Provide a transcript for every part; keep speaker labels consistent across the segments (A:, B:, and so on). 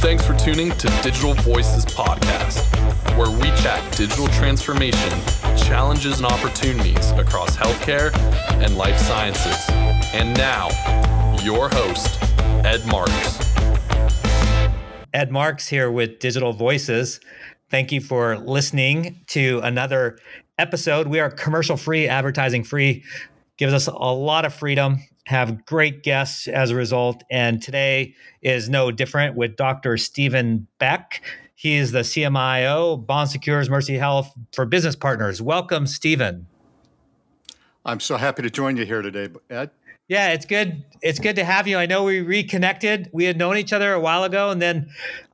A: Thanks for tuning to Digital Voices Podcast, where we chat digital transformation, challenges, and opportunities across healthcare and life sciences. And now, your host, Ed Marks.
B: Ed Marks here with Digital Voices. Thank you for listening to another episode. We are commercial free, advertising free, gives us a lot of freedom have great guests as a result. And today is no different with Dr. Stephen Beck. He is the CMIO, Bon Secours Mercy Health for Business Partners. Welcome, Stephen.
C: I'm so happy to join you here today, Ed.
B: Yeah, it's good. It's good to have you. I know we reconnected. We had known each other a while ago, and then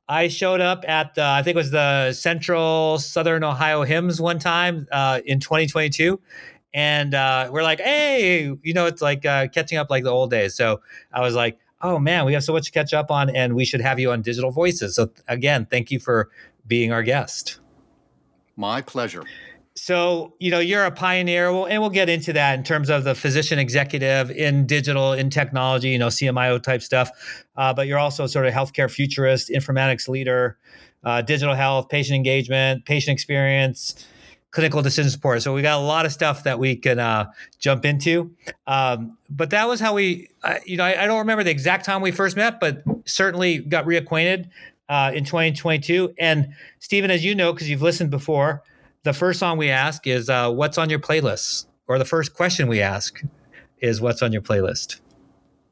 B: I showed up at the, I think it was the Central Southern Ohio HIMSS one time uh, in 2022, and uh, we're like, hey, you know, it's like uh, catching up like the old days. So I was like, oh man, we have so much to catch up on, and we should have you on Digital Voices. So again, thank you for being our guest.
C: My pleasure.
B: So, you know, you're a pioneer, and we'll get into that in terms of the physician executive in digital, in technology, you know, CMIO type stuff. Uh, but you're also sort of healthcare futurist, informatics leader, uh, digital health, patient engagement, patient experience, clinical decision support. So we got a lot of stuff that we can uh, jump into. Um, but that was how we, uh, you know, I, I, don't remember the exact time we first met, but certainly got reacquainted uh, in 2022. And Stephen, as you know, because you've listened before, the first song we ask is uh, "What's on your playlist?" or the first question we ask is "What's on your playlist?"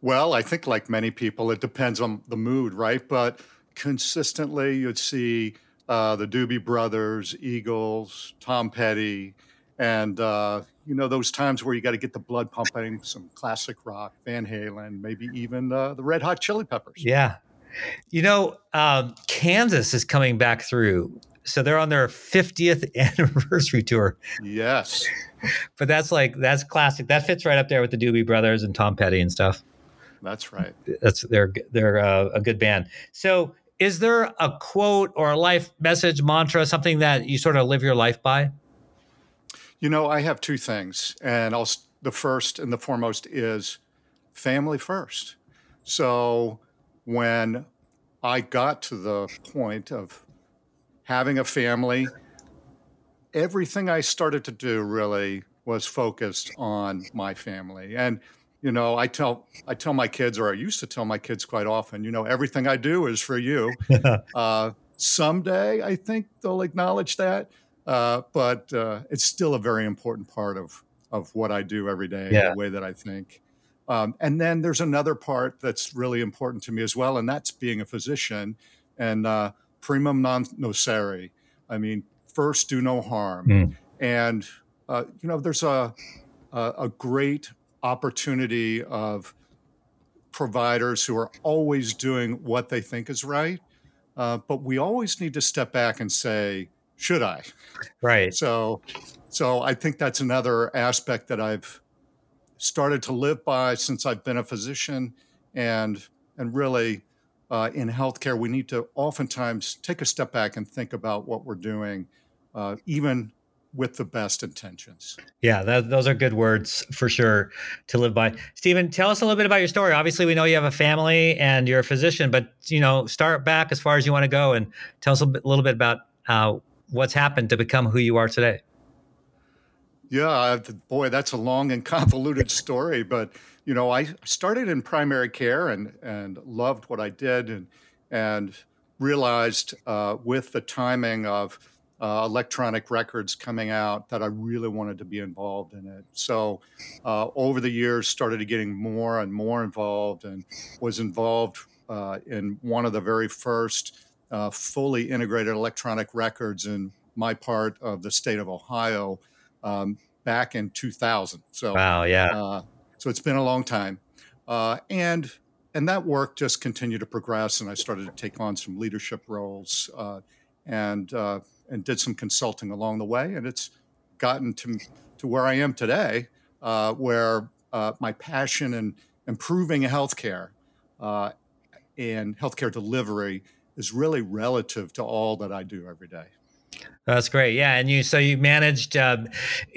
C: Well, I think like many people, it depends on the mood, right? But consistently, you'd see uh, the Doobie Brothers, Eagles, Tom Petty, and uh, you know those times where you got to get the blood pumping, some classic rock, Van Halen, maybe even uh, the Red Hot Chili Peppers.
B: Yeah, you know um, Kansas is coming back through, so they're on their 50th anniversary tour.
C: Yes,
B: but that's like that's classic. That fits right up there with the Doobie Brothers and Tom Petty and stuff.
C: That's right.
B: That's they're they're uh, a good band. So is there a quote or a life message, mantra, something that you sort of live your life by?
C: You know, I have two things, and I'll, the first and the foremost is family first. So when I got to the point of having a family, everything I started to do really was focused on my family. And you know i tell i tell my kids or i used to tell my kids quite often you know everything i do is for you uh, someday i think they'll acknowledge that uh, but uh, it's still a very important part of of what i do every day yeah. the way that i think um, and then there's another part that's really important to me as well and that's being a physician and uh, primum non nocere i mean first do no harm mm. and uh, you know there's a a, a great opportunity of providers who are always doing what they think is right. Uh, but we always need to step back and say, should I?
B: Right.
C: So, so I think that's another aspect that I've started to live by since I've been a physician, and and really uh, in healthcare, we need to oftentimes take a step back and think about what we're doing, uh, even with the best intentions.
B: Yeah, that, those are good words for sure to live by. Stephen, tell us a little bit about your story. Obviously, we know you have a family and you're a physician, but you know, start back as far as you want to go and tell us a, bit, a little bit about uh, what's happened to become who you are today.
C: Yeah, boy, that's a long and convoluted story, but you know, I started in primary care and and loved what I did and and realized uh, with the timing of uh, electronic records coming out that I really wanted to be involved in it. So uh, over the years, started getting more and more involved, and was involved uh, in one of the very first uh, fully integrated electronic records in my part of the state of Ohio um, back in 2000. So
B: wow, yeah. Uh,
C: so it's been a long time, uh, and and that work just continued to progress, and I started to take on some leadership roles and and did some consulting along the way, and it's gotten to to where I am today, uh, where uh, my passion in improving healthcare uh, and healthcare delivery is really relative to all that I do every day.
B: That's great. Yeah, and you so you managed um,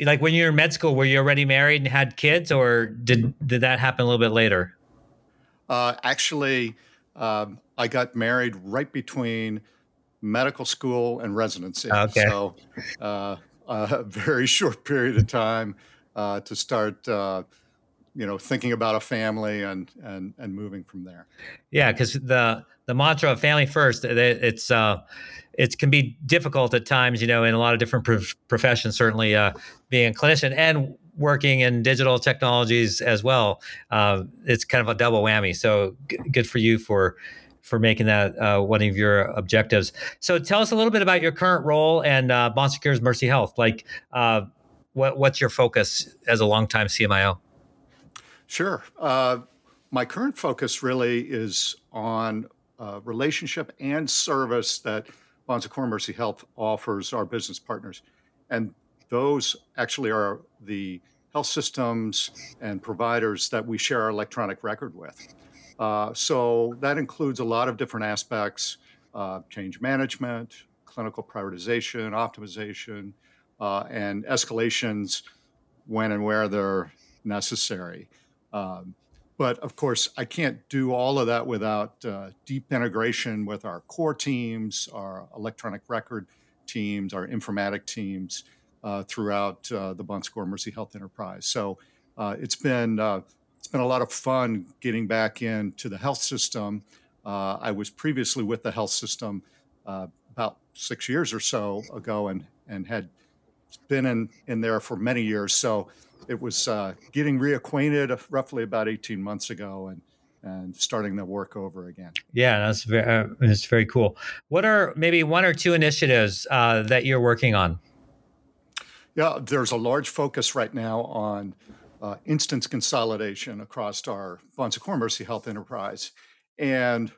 B: like when you were in med school, were you already married and had kids, or did did that happen a little bit later?
C: Uh, actually, um, I got married right between medical school and residency.
B: Okay.
C: So, uh, a very short period of time uh, to start, uh, you know, thinking about a family and and and moving from there.
B: Yeah, because the the mantra of family first, it's uh, it can be difficult at times, you know, in a lot of different prof- professions. Certainly, uh, being a clinician and working in digital technologies as well, uh, it's kind of a double whammy. So g- good for you for for making that uh, one of your objectives. So tell us a little bit about your current role and uh, Bon Secours Mercy Health. Like, uh, what, what's your focus as a longtime CMIO?
C: Sure. Uh, my current focus really is on uh, relationship and service that Secours Mercy Health offers our business partners. And those actually are the health systems and providers that we share our electronic record with. Uh, so that includes a lot of different aspects uh, change management, clinical prioritization, optimization, uh, and escalations when and where they're necessary. Um, but of course, I can't do all of that without uh, deep integration with our core teams, our electronic record teams, our informatic teams uh, throughout the Bon Secours Mercy Health Enterprise. So it's been it's been a lot of fun getting back into the health system. Uh, I was previously with the health system about six years or so ago, and and had been in in there for many years. So it was uh, getting reacquainted roughly about 18 months ago and and starting the work over again.
B: Yeah, that's very, uh, that's very cool. What are maybe one or two initiatives uh, that you're working on?
C: Yeah, there's a large focus right now on uh, instance consolidation across our Bon Secours Mercy Health enterprise. And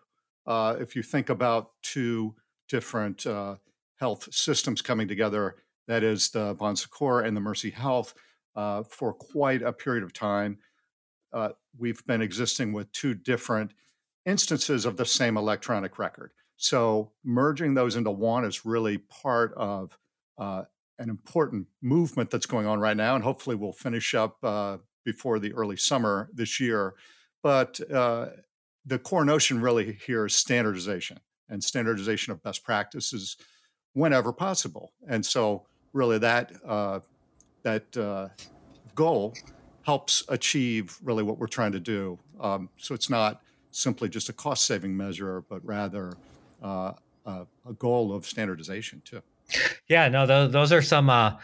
C: uh, if you think about two different uh, health systems coming together, that is the Bon Secours and the Mercy Health, uh, for quite a period of time. Uh, we've been existing with two different instances of the same electronic record. So merging those into one is really part of uh, an important movement that's going on right now, and hopefully we'll finish up uh, before the early summer this year. But uh, the core notion really here is standardization and standardization of best practices whenever possible. And so, really, that uh, that uh, goal helps achieve really what we're trying to do. Um, so it's not simply just a cost saving measure, but rather uh, a, a, goal of standardization too.
B: Yeah, no, those, those are some uh,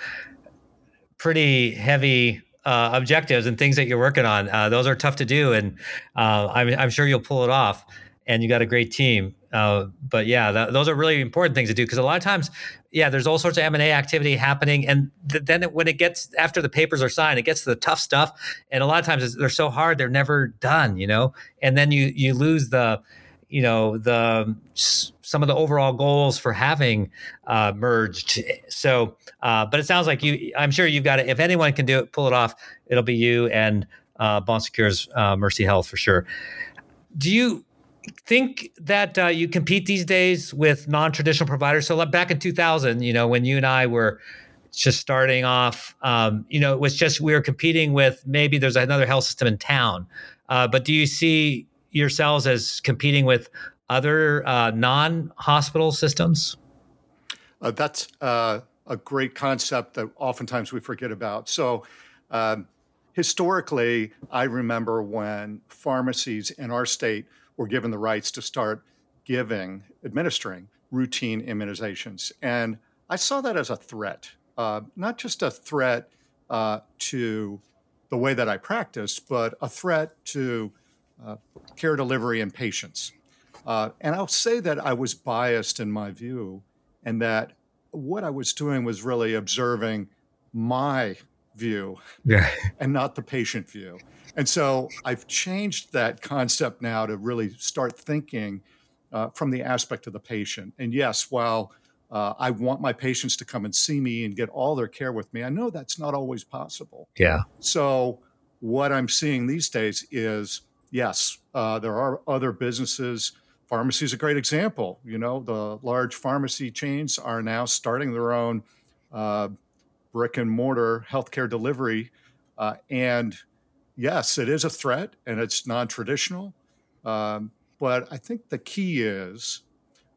B: pretty heavy uh, objectives and things that you're working on. Uh, those are tough to do, and uh, I'm, I'm, sure you'll pull it off. And you got a great team. Uh, but yeah, that, those are really important things to do because a lot of times, yeah, there's all sorts of M and A activity happening, and th- then it, when it gets after the papers are signed, it gets to the tough stuff, and a lot of times they're so hard they're never done, you know, and then you you lose the you know the some of the overall goals for having uh, merged. So, uh, but it sounds like you. I'm sure you've got it. If anyone can do it, pull it off, it'll be you and uh, Bon Secours uh, Mercy Health for sure. Do you think that uh, you compete these days with non-traditional providers? So like back in 2000, you know, when you and I were just starting off, um, you know, it was just we were competing with maybe there's another health system in town. Uh, but do you see yourselves as competing with other uh, non-hospital systems?
C: Uh, that's uh, a great concept that oftentimes we forget about. So. Um, historically, I remember when pharmacies in our state were given the rights to start giving, administering routine immunizations. And I saw that as a threat, uh, not just a threat uh, to the way that I practice, but a threat to care delivery and patients. Uh, and I'll say that I was biased in my view, and that what I was doing was really observing my view yeah. and not the patient view. And so I've changed that concept now to really start thinking uh, from the aspect of the patient. And yes, while uh, I want my patients to come and see me and get all their care with me, I know that's not always possible.
B: Yeah.
C: So what I'm seeing these days is yes, uh, there are other businesses. Pharmacy is a great example. You know, the large pharmacy chains are now starting their own uh, brick and mortar healthcare delivery. Uh, and yes, it is a threat and it's non traditional. Um, But I think the key is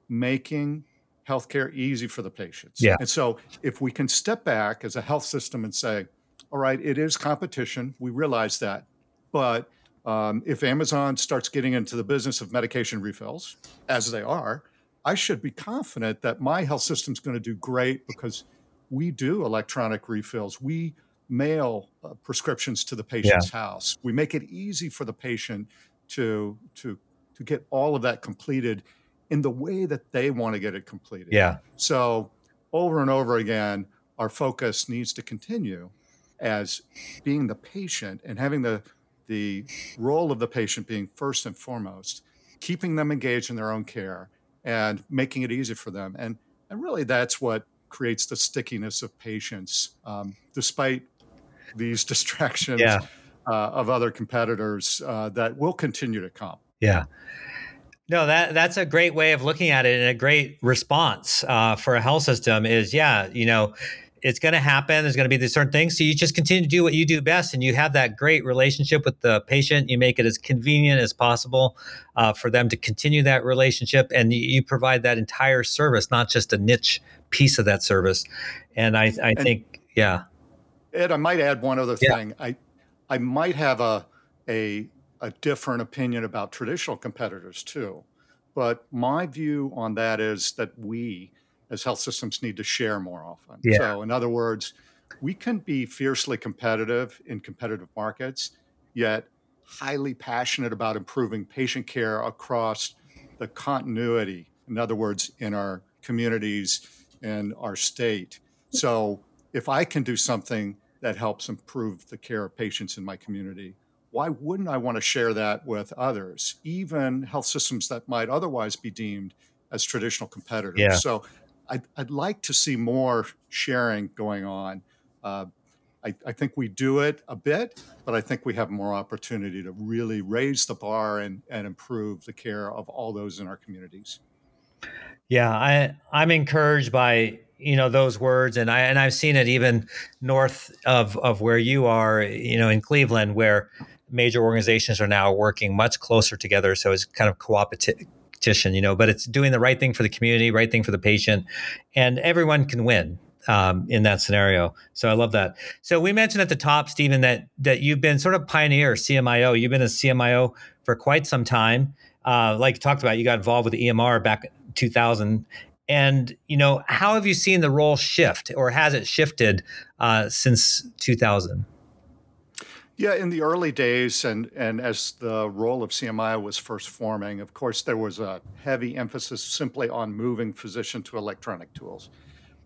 C: making healthcare easy for the patients.
B: Yeah.
C: And so if we can step back as a health system and say, all right, it is competition, we realize that. But um, if Amazon starts getting into the business of medication refills, as they are, I should be confident that my health system is going to do great because we do electronic refills. We mail uh, prescriptions to the patient's yeah. house. We make it easy for the patient to to to get all of that completed in the way that they want to get it completed.
B: Yeah.
C: So over and over again, our focus needs to continue as being the patient and having the the role of the patient being first and foremost, keeping them engaged in their own care and making it easy for them. And and really that's what creates the stickiness of patients, um, despite these distractions
B: yeah.
C: uh, of other competitors uh, that will continue to come.
B: Yeah. No, that that's a great way of looking at it, and a great response uh, for a health system is, yeah, you know, it's going to happen. There's going to be these certain things. So you just continue to do what you do best, and you have that great relationship with the patient. You make it as convenient as possible uh, for them to continue that relationship, and you, you, provide that entire service, not just a niche piece of that service. And I, I and think, yeah.
C: Ed, I might add one other yeah. thing. I, I might have a, a, a different opinion about traditional competitors too, but my view on that is that we, as health systems, need to share more often.
B: Yeah.
C: So, in other words, we can be fiercely competitive in competitive markets, yet highly passionate about improving patient care across the continuity. In other words, in our communities and our state. So if I can do something that helps improve the care of patients in my community, why wouldn't I want to share that with others, even health systems that might otherwise be deemed as traditional competitors?
B: Yeah.
C: So I'd, I'd, like to see more sharing going on. Uh, I, I, think we do it a bit, but I think we have more opportunity to really raise the bar and, and improve the care of all those in our communities.
B: Yeah, I I'm encouraged by you know those words, and I and I've seen it even north of of where you are, you know, in Cleveland, where major organizations are now working much closer together. So it's kind of competition, you know, but it's doing the right thing for the community, right thing for the patient, and everyone can win. Um, in that scenario. So I love that. So we mentioned at the top, Stephen, that that you've been sort of pioneer CMIO. You've been a CMIO for quite some time. Uh, like you talked about, you got involved with the EMR back 2000 and you know how have you seen the role shift or has it shifted uh, since 2000
C: yeah in the early days and and as the role of cmi was first forming of course there was a heavy emphasis simply on moving physician to electronic tools.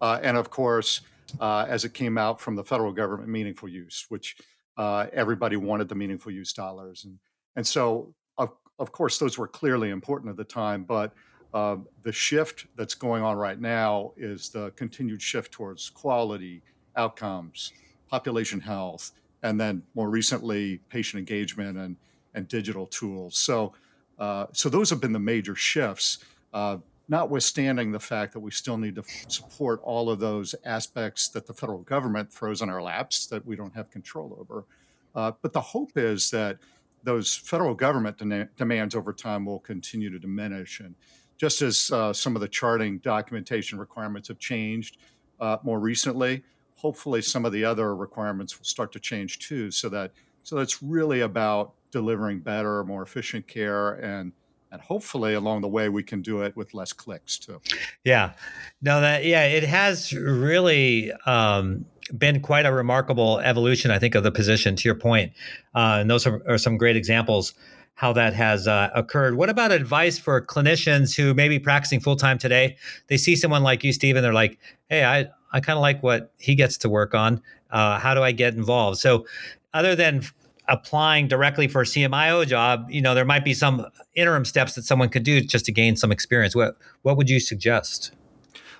C: Uh, and of course uh, as it came out from the federal government meaningful use which uh, everybody wanted the meaningful use dollars. And and so of, of course those were clearly important at the time but uh, the shift that's going on right now is the continued shift towards quality outcomes, population health, and then more recently, patient engagement and, and digital tools. So, uh, so those have been the major shifts, uh, notwithstanding the fact that we still need to support all of those aspects that the federal government throws in our laps that we don't have control over. Uh, but the hope is that those federal government de- demands over time will continue to diminish and just as uh, some of the charting documentation requirements have changed uh, more recently, hopefully some of the other requirements will start to change too. So that so that's really about delivering better, more efficient care and and hopefully along the way we can do it with less clicks too.
B: Yeah, no, that yeah, it has really um, been quite a remarkable evolution, I think, of the position. To your point, uh, and those are, are, some great examples how that has uh, occurred. What about advice for clinicians who may be practicing full time today? They see someone like you, Stephen. They're like, "Hey, I I kind of like what he gets to work on. Uh, how do I get involved?" So, other than applying directly for a CMIO job, you know, there might be some interim steps that someone could do just to gain some experience. What what would you suggest?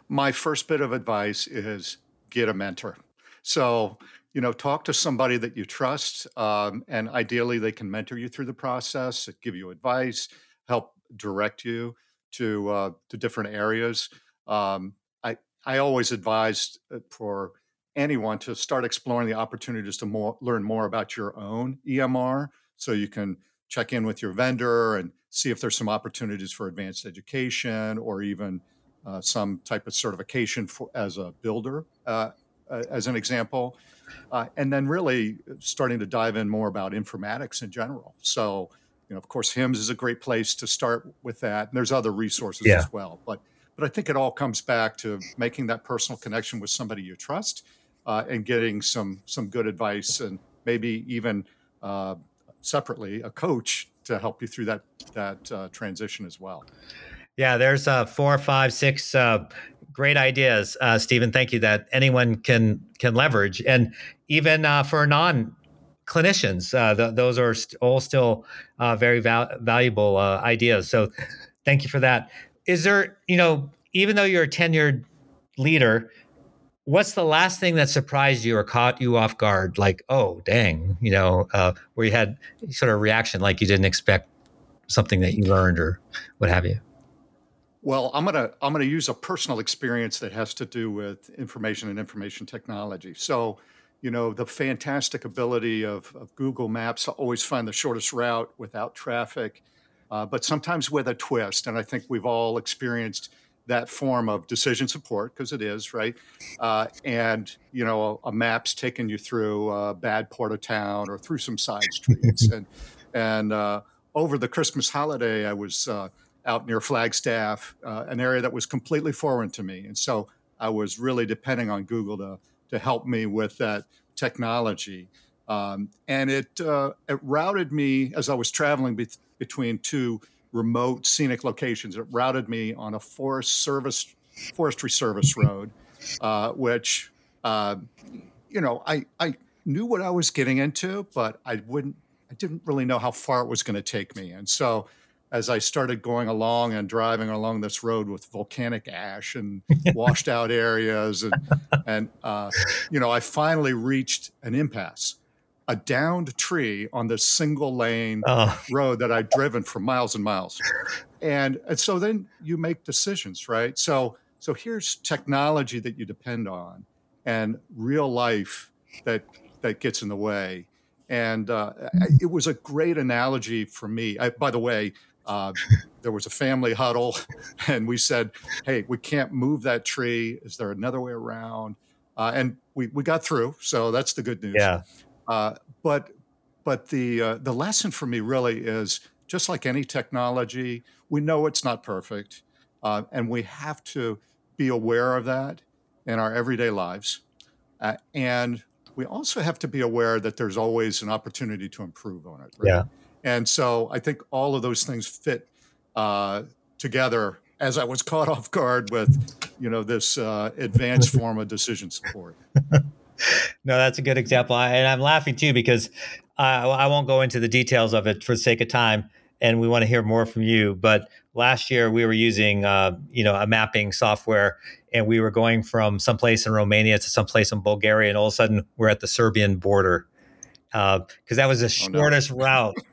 C: My first bit of advice is get a mentor. So you know talk to somebody that you trust um, and ideally they can mentor you through the process give you advice help direct you to uh, to different areas um, i always advise uh, for anyone to start exploring the opportunities to more, learn more about your own emr so you can check in with your vendor and see if there's some opportunities for advanced education or even uh, some type of certification for, as a builder, uh, uh, as an example. Uh, and then really starting to dive in more about informatics in general. So, you know, of course, HIMSS is a great place to start with that. And there's other resources yeah. as well. But but I think it all comes back to making that personal connection with somebody you trust uh, and getting some some good advice and maybe even uh, separately a coach to help you through that that uh, transition as well.
B: Yeah, there's uh, four, five, six uh, great ideas, uh, Stephen. Thank you that anyone can can leverage, and even uh, for non clinicians, uh, th- those are st- all still uh, very val- valuable uh, ideas. So, thank you for that. Is there, you know, even though you're a tenured leader, what's the last thing that surprised you or caught you off guard? Like oh dang you know uh, where you had sort of reaction like you didn't expect something that you learned or what have you?
C: Well i'm to i'm to use a personal experience that has to do with information and information technology. So you know the fantastic ability of, of google maps to always find the shortest route without traffic uh, but sometimes with a twist and i think we've all experienced that form of decision support because it is right? Uh, and you know a, a, map's taking you through a bad part of town or through some side streets. And and uh, over the christmas holiday i was uh, out near flagstaff uh, an area that was completely foreign to me. And so i was really depending on google to to help me with that technology. Um, and it uh, it routed me as i was traveling be- between two remote scenic locations. It routed me on a forest service, forestry service road, uh, which, uh, you know, I, I knew what I was getting into, but I wouldn't, I didn't really know how far it was going to take me. And so as I started going along and driving along this road with volcanic ash and washed out areas and, and, uh, you know, I finally reached an impasse a downed tree on this single lane oh. road that I'd driven for miles and miles. And, and so then you make decisions, right? So so here's technology that you depend on and real life that that gets in the way. And uh, it was a great analogy for me. I, by the way, uh, there was a family huddle, and we said, "Hey, we can't move that tree. Is there another way around?" Uh, and we we got through, so that's the good news.
B: Yeah.
C: Uh, but but the uh, the lesson for me really is just like any technology, we know it's not perfect, uh, and we have to be aware of that in our everyday lives, uh, and we also have to be aware that there's always an opportunity to improve on it.
B: Right? Yeah.
C: And so I think all of those things fit uh, together as I was caught off guard with, you know, this uh, advanced form of decision support.
B: no, that's a good example. I, and I'm laughing too because I, I won't go into the details of it for the sake of time. And we want to hear more from you. But last year we were using, uh, you know, a mapping software, and we were going from someplace in Romania to someplace in Bulgaria, and all of a sudden we're at the Serbian border because uh, that was the shortest oh, no. route.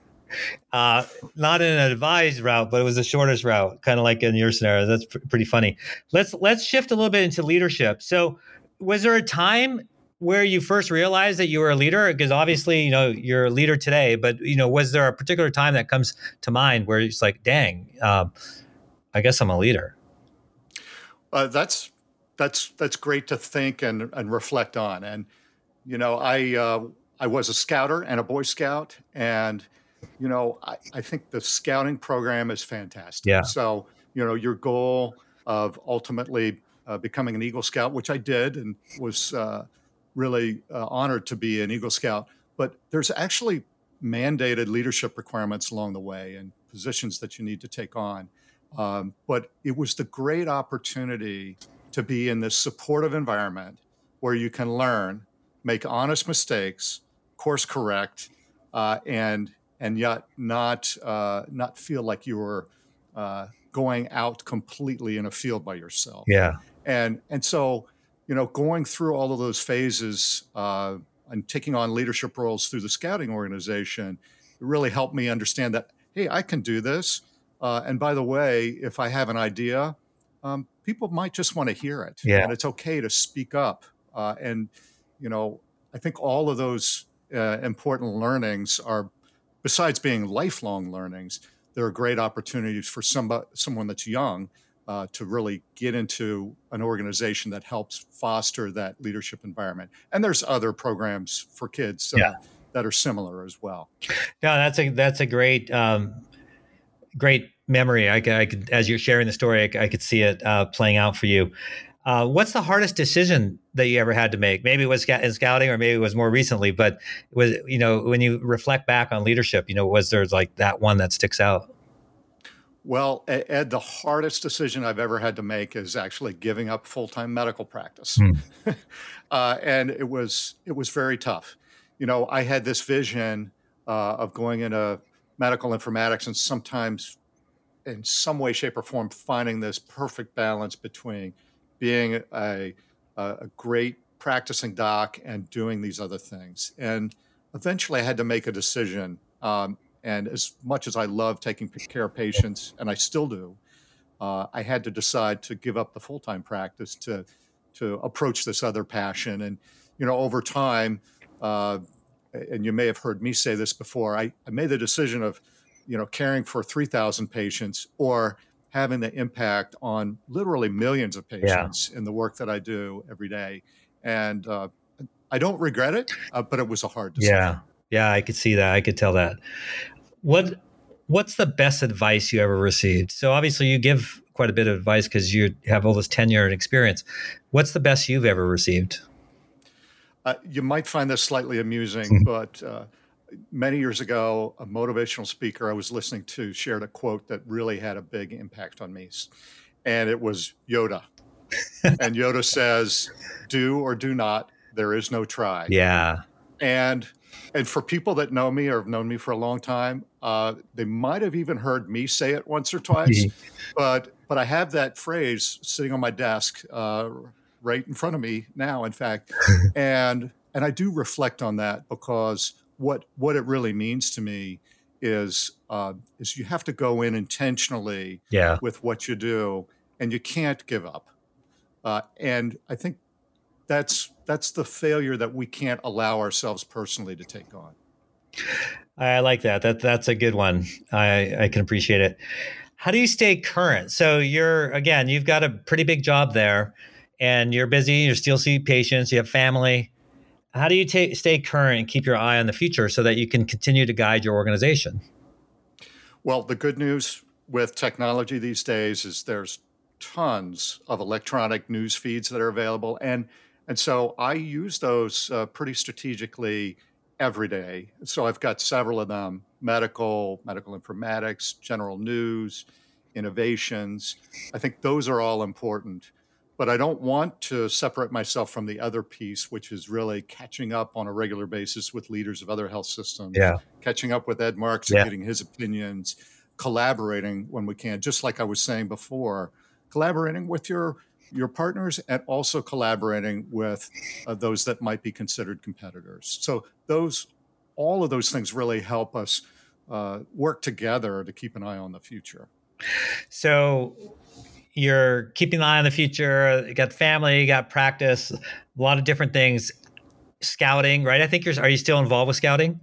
B: Uh, not an advised route, but it was the shortest route, kind of like in your scenario. That's pr- pretty funny. Let's let's shift a little bit into leadership. So, was there a time where you first realized that you were a leader? Because obviously, you know, you're a leader today, but you know, was there a particular time that comes to mind where it's like, dang, um, I guess I'm a leader?
C: Uh, that's that's that's great to think and and reflect on. And you know, I uh, I was a scouter and a Boy Scout, and you know, I, I think the scouting program is fantastic.
B: Yeah.
C: So you know, your goal of ultimately uh, becoming an Eagle Scout, which I did, and was uh, really uh, honored to be an Eagle Scout. But there's actually mandated leadership requirements along the way and positions that you need to take on. Um, but it was the great opportunity to be in this supportive environment where you can learn, make honest mistakes, course correct, uh, and and yet not uh, not feel like you were uh, going out completely in a field by yourself.
B: Yeah.
C: And and so you know, going through all of those phases uh, and taking on leadership roles through the scouting organization really helped me understand that, hey, I can do this. Uh, and by the way, if I have an idea, um, people might just want to hear it.
B: Yeah.
C: And it's okay to speak up. Uh, and, you know, I think all of those uh, important learnings are, besides being lifelong learnings, there are great opportunities for somebody, someone that's young uh, to really get into an organization that helps foster that leadership environment. And there's other programs for kids uh, yeah. that are similar as well.
B: No, that's a that's a great um, great memory. I, I could, as you're sharing the story, I, I could see it uh, playing out for you. Uh, what's the hardest decision that you ever had to make? Maybe it was in scouting, or maybe it was more recently. But was you know when you reflect back on leadership, you know, was there like that one that sticks out?
C: Well, Ed, the hardest decision I've ever had to make is actually giving up full time medical practice, hmm. uh, and it was it was very tough. You know, I had this vision uh, of going into medical informatics, and sometimes, in some way, shape, or form, finding this perfect balance between being a, a great practicing doc and doing these other things. And eventually, I had to make a decision. Um, and as much as I love taking care of patients, and I still do, uh, I had to decide to give up the full time practice to to approach this other passion. And you know, over time, uh, and you may have heard me say this before, I, I made the decision of, you know, caring for three thousand patients or having the impact on literally millions of patients yeah. in the work that I do every day. And uh, I don't regret it, uh, but it was a hard decision.
B: Yeah. Yeah, I could see that. I could tell that. What what's the best advice you ever received? So obviously you give quite a bit of advice because you have all this tenure and experience. What's the best you've ever received?
C: Uh, you might find this slightly amusing, hmm. but uh, many years ago, a motivational speaker I was listening to shared a quote that really had a big impact on me. And it was Yoda. and Yoda says, Do or do not, there is no try.
B: Yeah.
C: And and for people that know me or have known me for a long time, uh, they might have even heard me say it once or twice. but but I have that phrase sitting on my desk, uh, right in front of me now. In fact, and and I do reflect on that because what what it really means to me is uh, is you have to go in intentionally
B: yeah.
C: with what you do, and you can't give up. Uh, and I think that's that's the failure that we can't allow ourselves personally to take on.
B: I like that. That that's a good one. I I can appreciate it. How do you stay current? So you're again, you've got a pretty big job there, and you're busy. You still see patients. You have family. How do you ta- stay current and keep your eye on the future so that you can continue to guide your organization?
C: Well, the good news with technology these days is there's tons of electronic news feeds that are available, and and so I use those uh, pretty strategically every day. So I've got several of them medical, medical informatics, general news, innovations. I think those are all important. But I don't want to separate myself from the other piece, which is really catching up on a regular basis with leaders of other health systems,
B: yeah.
C: catching up with Ed Marks yeah. and getting his opinions, collaborating when we can, just like I was saying before, collaborating with your your partners and also collaborating with uh, those that might be considered competitors. So those, all of those things really help us uh, work together to keep an eye on the future.
B: So you're keeping an eye on the future. You got family, you got practice, a lot of different things. Scouting, right? I think you're. Are you still involved with scouting?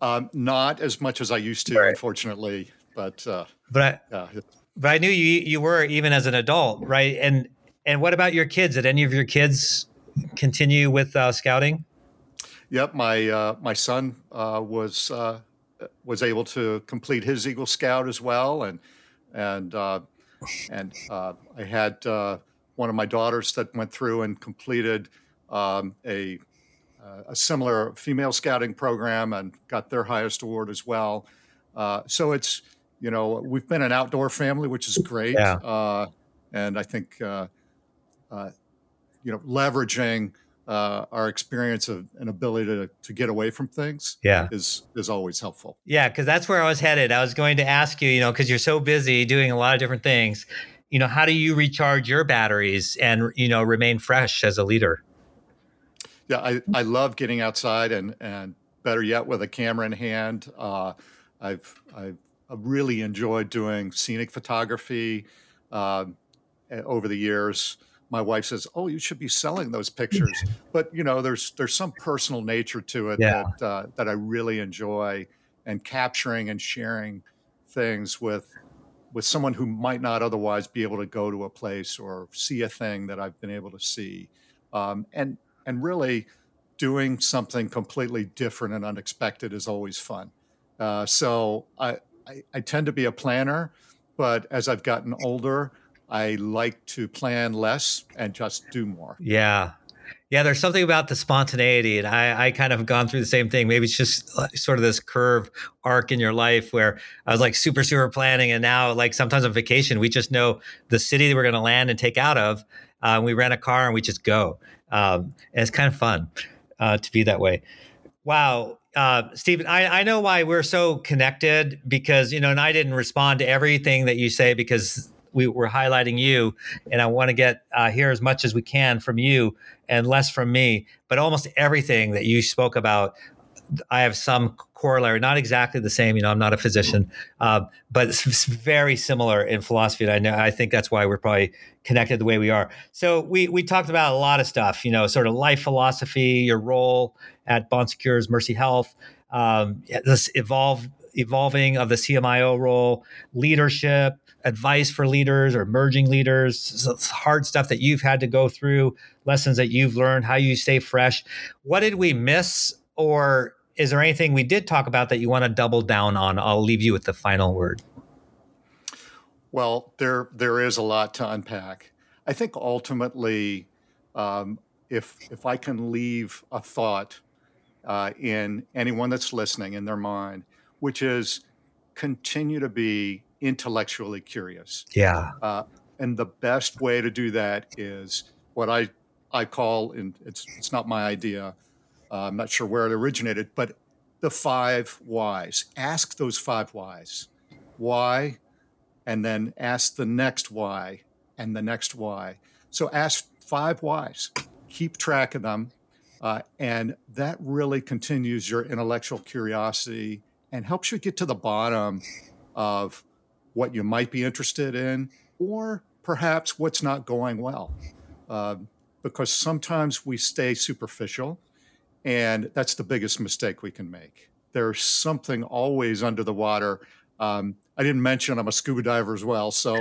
C: Um, not as much as I used to, right. unfortunately. But uh,
B: but I, but I knew you you were even as an adult, right? And and what about your kids? Did any of your kids continue with uh, scouting?
C: Yep, my uh, my son uh, was uh, was able to complete his Eagle Scout as well, and and uh, and uh, I had one of my daughters that went through and completed um, a a similar female scouting program and got their highest award as well. so it's you know we've been an outdoor family, which is great,
B: yeah.
C: and I think uh, you know, leveraging uh, our experience of an ability to, to get away from things
B: yeah.
C: is is always helpful.
B: Yeah, because that's where I was headed. I was going to ask you, you know, because you're so busy doing a lot of different things, you know, how do you recharge your batteries and you know remain fresh as a leader?
C: Yeah, I, I love getting outside and and better yet with a camera in hand. Uh, I've I've really enjoyed doing scenic photography uh, over the years my wife says, "Oh, you should be selling those pictures." but you know, there's there's some personal nature to it
B: yeah.
C: that uh, that I really enjoy, and capturing and sharing things with with someone who might not otherwise be able to go to a place or see a thing that I've been able to see, um, and and really doing something completely different and unexpected is always fun. Uh, so I, I, I tend to be a planner, but as I've gotten older, I like to plan less and just do more.
B: Yeah, yeah, there's something about the spontaneity, and I, I kind of gone through the same thing. Maybe it's just sort of this curve arc in your life where I was like super, super planning, and now like sometimes on vacation, we just know the city that we're going to land and take out of. Uh, we rent a car and we just go, um, and it's kind of fun uh, to be that way. Wow, uh, Stephen, I, I know why we're so connected because you know, and I didn't respond to everything that you say because we were highlighting you, and I want to get uh, hear as much as we can from you and less from me. But almost everything that you spoke about, I have some corollary, not exactly the same. You know, I'm not a physician, uh, but it's very similar in philosophy. And I know I think that's why we're probably connected the way we are. So we we talked about a lot of stuff. You know, sort of life philosophy, your role at Bon Secours Mercy Health, um, this evolve evolving of the CMIO role, leadership, advice for leaders or emerging leaders, hard stuff that you've had to go through, lessons that you've learned, how you stay fresh. What did we miss? Or is there anything we did talk about that you want to double down on? I'll leave you with the final word.
C: Well, there there is a lot to unpack. I think ultimately, um, if if I can leave a thought uh, in anyone that's listening in their mind, which is continue to be intellectually curious.
B: Yeah.
C: Uh, and the best way to do that is what I I call, and it's it's not my idea. Uh, I'm not sure where it originated, but the five whys. Ask those five whys. Why, and then ask the next why, and the next why. So ask five whys. Keep track of them, uh, and that really continues your intellectual curiosity and helps you get to the bottom of what you might be interested in, or perhaps what's not going well. Uh, because sometimes we stay superficial, and that's the biggest mistake we can make. There's something always under the water. Um, I didn't mention I'm a scuba diver as well, so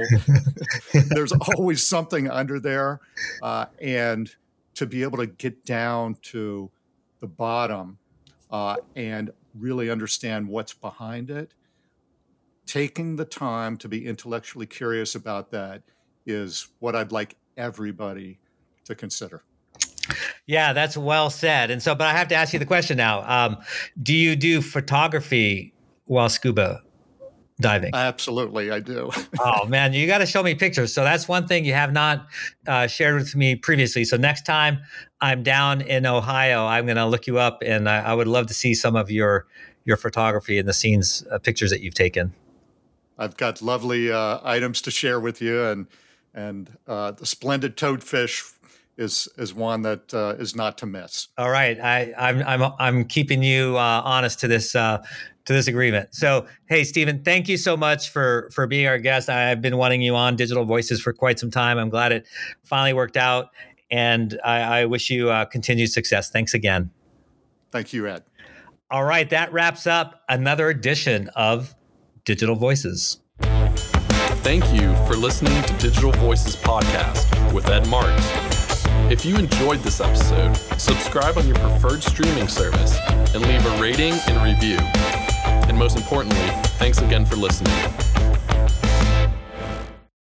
C: there's always something under there, uh, and to be able to get down to the bottom uh, and really understand what's behind it taking the time to be intellectually curious about that is what I'd like everybody to consider.
B: Yeah, that's well said. And so, but I have to ask you the question now: um, Do you do photography while scuba diving?
C: Absolutely, I do.
B: oh man, you got to show me pictures. So that's one thing you have not uh, shared with me previously. So next time I'm down in Ohio, I'm going to look you up, and I, I, would love to see some of your your photography and the scenes uh, pictures that you've taken.
C: I've got lovely uh, items to share with you, and and uh, the splendid toadfish is is one that uh, is not to miss.
B: All right, I, I'm I'm I'm keeping you uh, honest to this uh, to this agreement. So, hey, Stephen, thank you so much for for being our guest. I've been wanting you on Digital Voices for quite some time. I'm glad it finally worked out, and I, I wish you uh, continued success. Thanks again.
C: Thank you, Ed.
B: All right, that wraps up another edition of Digital Voices.
A: Thank you for listening to Digital Voices Podcast with Ed Marks. If you enjoyed this episode, subscribe on your preferred streaming service and leave a rating and review. And most importantly, thanks again for listening.